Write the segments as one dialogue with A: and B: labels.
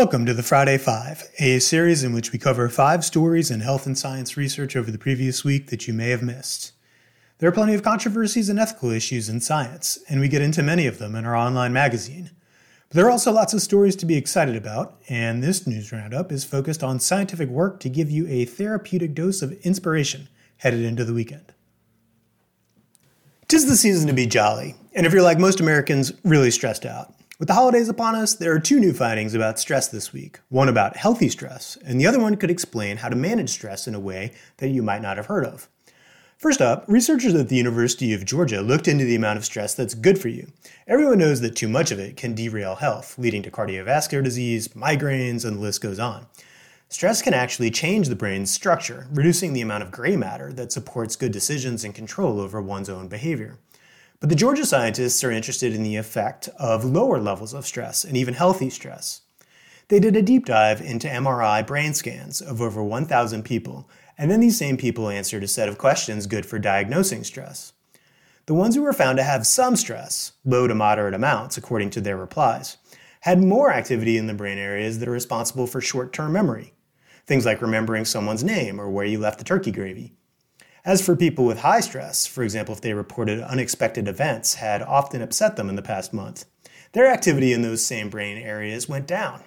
A: Welcome to the Friday Five, a series in which we cover five stories in health and science research over the previous week that you may have missed. There are plenty of controversies and ethical issues in science, and we get into many of them in our online magazine. But there are also lots of stories to be excited about, and this news roundup is focused on scientific work to give you a therapeutic dose of inspiration headed into the weekend. Tis the season to be jolly, and if you're like most Americans, really stressed out. With the holidays upon us, there are two new findings about stress this week. One about healthy stress, and the other one could explain how to manage stress in a way that you might not have heard of. First up, researchers at the University of Georgia looked into the amount of stress that's good for you. Everyone knows that too much of it can derail health, leading to cardiovascular disease, migraines, and the list goes on. Stress can actually change the brain's structure, reducing the amount of gray matter that supports good decisions and control over one's own behavior. But the Georgia scientists are interested in the effect of lower levels of stress and even healthy stress. They did a deep dive into MRI brain scans of over 1,000 people, and then these same people answered a set of questions good for diagnosing stress. The ones who were found to have some stress, low to moderate amounts according to their replies, had more activity in the brain areas that are responsible for short term memory. Things like remembering someone's name or where you left the turkey gravy. As for people with high stress, for example, if they reported unexpected events had often upset them in the past month, their activity in those same brain areas went down.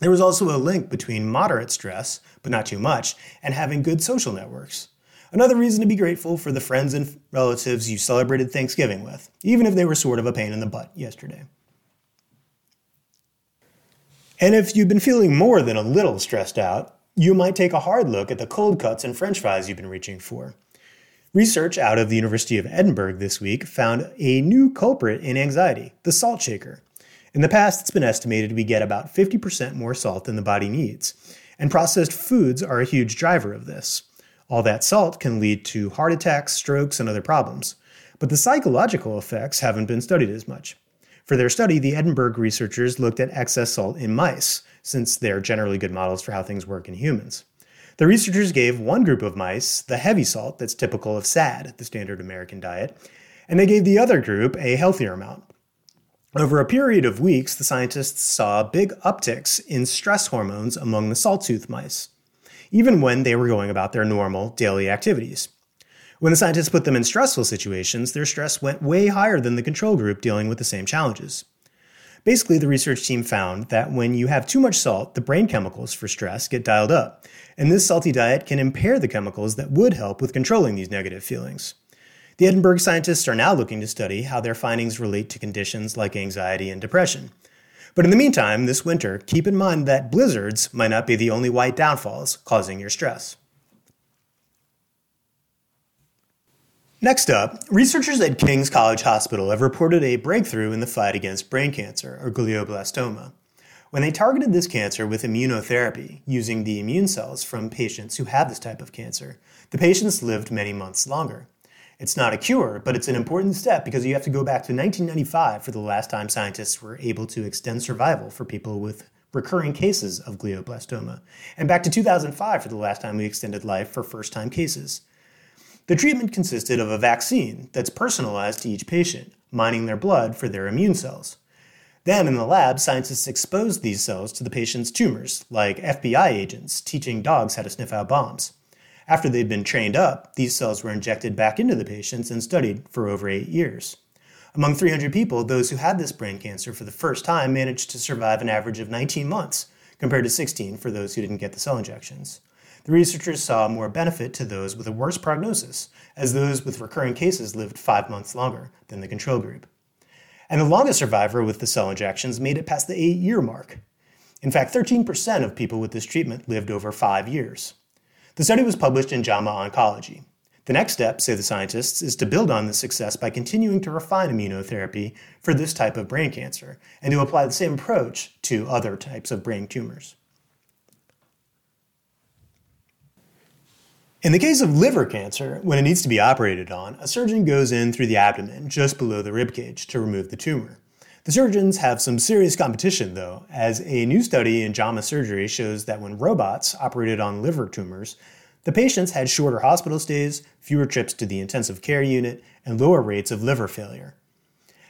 A: There was also a link between moderate stress, but not too much, and having good social networks. Another reason to be grateful for the friends and relatives you celebrated Thanksgiving with, even if they were sort of a pain in the butt yesterday. And if you've been feeling more than a little stressed out, you might take a hard look at the cold cuts and french fries you've been reaching for. Research out of the University of Edinburgh this week found a new culprit in anxiety the salt shaker. In the past, it's been estimated we get about 50% more salt than the body needs, and processed foods are a huge driver of this. All that salt can lead to heart attacks, strokes, and other problems, but the psychological effects haven't been studied as much. For their study, the Edinburgh researchers looked at excess salt in mice, since they're generally good models for how things work in humans. The researchers gave one group of mice the heavy salt that's typical of SAD, the standard American diet, and they gave the other group a healthier amount. Over a period of weeks, the scientists saw big upticks in stress hormones among the sawtooth mice, even when they were going about their normal daily activities. When the scientists put them in stressful situations, their stress went way higher than the control group dealing with the same challenges. Basically, the research team found that when you have too much salt, the brain chemicals for stress get dialed up, and this salty diet can impair the chemicals that would help with controlling these negative feelings. The Edinburgh scientists are now looking to study how their findings relate to conditions like anxiety and depression. But in the meantime, this winter, keep in mind that blizzards might not be the only white downfalls causing your stress. Next up, researchers at King's College Hospital have reported a breakthrough in the fight against brain cancer, or glioblastoma. When they targeted this cancer with immunotherapy, using the immune cells from patients who have this type of cancer, the patients lived many months longer. It's not a cure, but it's an important step because you have to go back to 1995 for the last time scientists were able to extend survival for people with recurring cases of glioblastoma, and back to 2005 for the last time we extended life for first time cases. The treatment consisted of a vaccine that's personalized to each patient, mining their blood for their immune cells. Then, in the lab, scientists exposed these cells to the patient's tumors, like FBI agents teaching dogs how to sniff out bombs. After they'd been trained up, these cells were injected back into the patients and studied for over eight years. Among 300 people, those who had this brain cancer for the first time managed to survive an average of 19 months, compared to 16 for those who didn't get the cell injections the researchers saw more benefit to those with a worse prognosis, as those with recurring cases lived five months longer than the control group. And the longest survivor with the cell injections made it past the eight year mark. In fact, 13% of people with this treatment lived over five years. The study was published in JAMA Oncology. The next step, say the scientists, is to build on this success by continuing to refine immunotherapy for this type of brain cancer and to apply the same approach to other types of brain tumors. In the case of liver cancer, when it needs to be operated on, a surgeon goes in through the abdomen just below the ribcage to remove the tumor. The surgeons have some serious competition, though, as a new study in JAMA Surgery shows that when robots operated on liver tumors, the patients had shorter hospital stays, fewer trips to the intensive care unit, and lower rates of liver failure.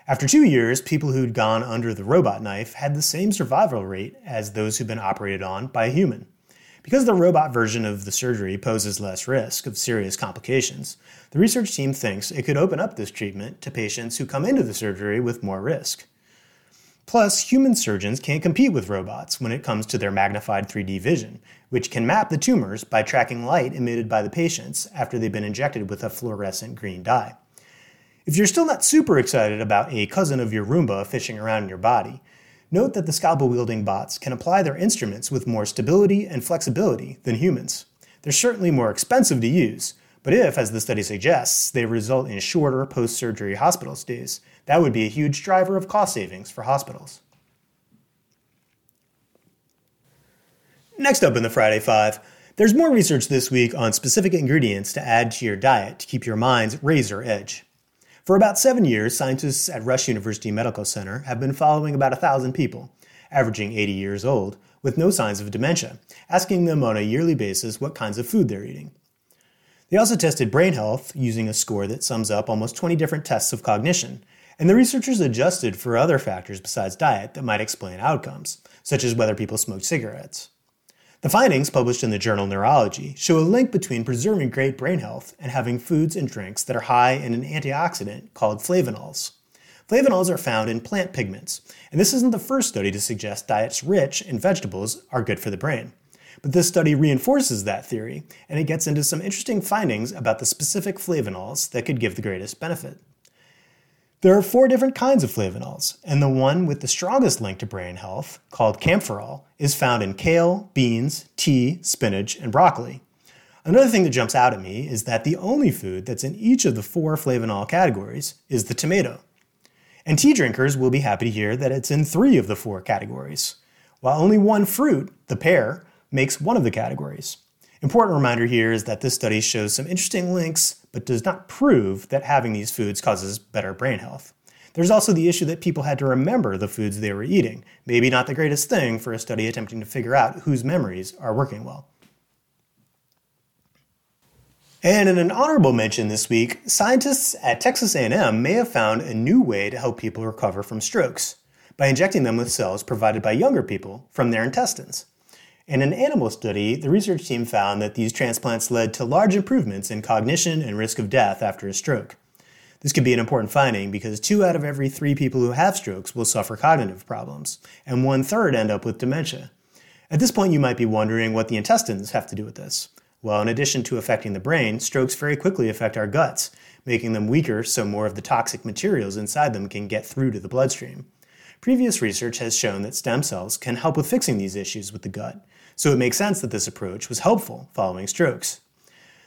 A: After two years, people who'd gone under the robot knife had the same survival rate as those who'd been operated on by a human. Because the robot version of the surgery poses less risk of serious complications, the research team thinks it could open up this treatment to patients who come into the surgery with more risk. Plus, human surgeons can't compete with robots when it comes to their magnified 3D vision, which can map the tumors by tracking light emitted by the patients after they've been injected with a fluorescent green dye. If you're still not super excited about a cousin of your Roomba fishing around in your body, note that the scalpel wielding bots can apply their instruments with more stability and flexibility than humans. They're certainly more expensive to use, but if, as the study suggests, they result in shorter post surgery hospital stays, that would be a huge driver of cost savings for hospitals. Next up in the Friday Five, there's more research this week on specific ingredients to add to your diet to keep your mind's razor edge. For about seven years, scientists at Rush University Medical Center have been following about a thousand people, averaging 80 years old, with no signs of dementia, asking them on a yearly basis what kinds of food they're eating. They also tested brain health using a score that sums up almost 20 different tests of cognition, and the researchers adjusted for other factors besides diet that might explain outcomes, such as whether people smoked cigarettes. The findings, published in the journal Neurology, show a link between preserving great brain health and having foods and drinks that are high in an antioxidant called flavonols. Flavonols are found in plant pigments, and this isn't the first study to suggest diets rich in vegetables are good for the brain. But this study reinforces that theory, and it gets into some interesting findings about the specific flavonols that could give the greatest benefit. There are four different kinds of flavonols, and the one with the strongest link to brain health, called kaempferol, is found in kale, beans, tea, spinach, and broccoli. Another thing that jumps out at me is that the only food that's in each of the four flavonol categories is the tomato. And tea drinkers will be happy to hear that it's in three of the four categories, while only one fruit, the pear, makes one of the categories. Important reminder here is that this study shows some interesting links, but does not prove that having these foods causes better brain health. There's also the issue that people had to remember the foods they were eating, maybe not the greatest thing for a study attempting to figure out whose memories are working well. And in an honorable mention this week, scientists at Texas A&M may have found a new way to help people recover from strokes by injecting them with cells provided by younger people from their intestines. In an animal study, the research team found that these transplants led to large improvements in cognition and risk of death after a stroke. This could be an important finding because two out of every three people who have strokes will suffer cognitive problems, and one third end up with dementia. At this point, you might be wondering what the intestines have to do with this. Well, in addition to affecting the brain, strokes very quickly affect our guts, making them weaker so more of the toxic materials inside them can get through to the bloodstream. Previous research has shown that stem cells can help with fixing these issues with the gut, so it makes sense that this approach was helpful following strokes.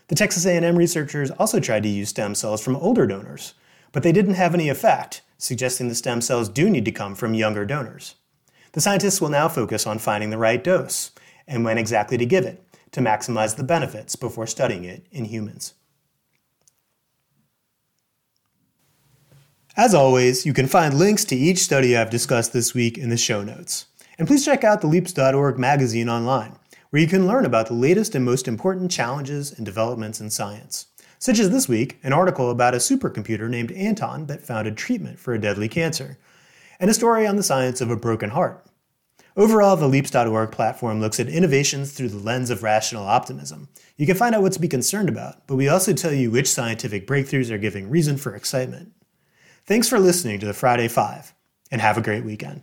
A: The Texas A&M researchers also tried to use stem cells from older donors, but they didn't have any effect, suggesting the stem cells do need to come from younger donors. The scientists will now focus on finding the right dose and when exactly to give it to maximize the benefits before studying it in humans. As always, you can find links to each study I've discussed this week in the show notes. And please check out the Leaps.org magazine online, where you can learn about the latest and most important challenges and developments in science. Such as this week, an article about a supercomputer named Anton that found a treatment for a deadly cancer, and a story on the science of a broken heart. Overall, the Leaps.org platform looks at innovations through the lens of rational optimism. You can find out what to be concerned about, but we also tell you which scientific breakthroughs are giving reason for excitement. Thanks for listening to the Friday Five, and have a great weekend.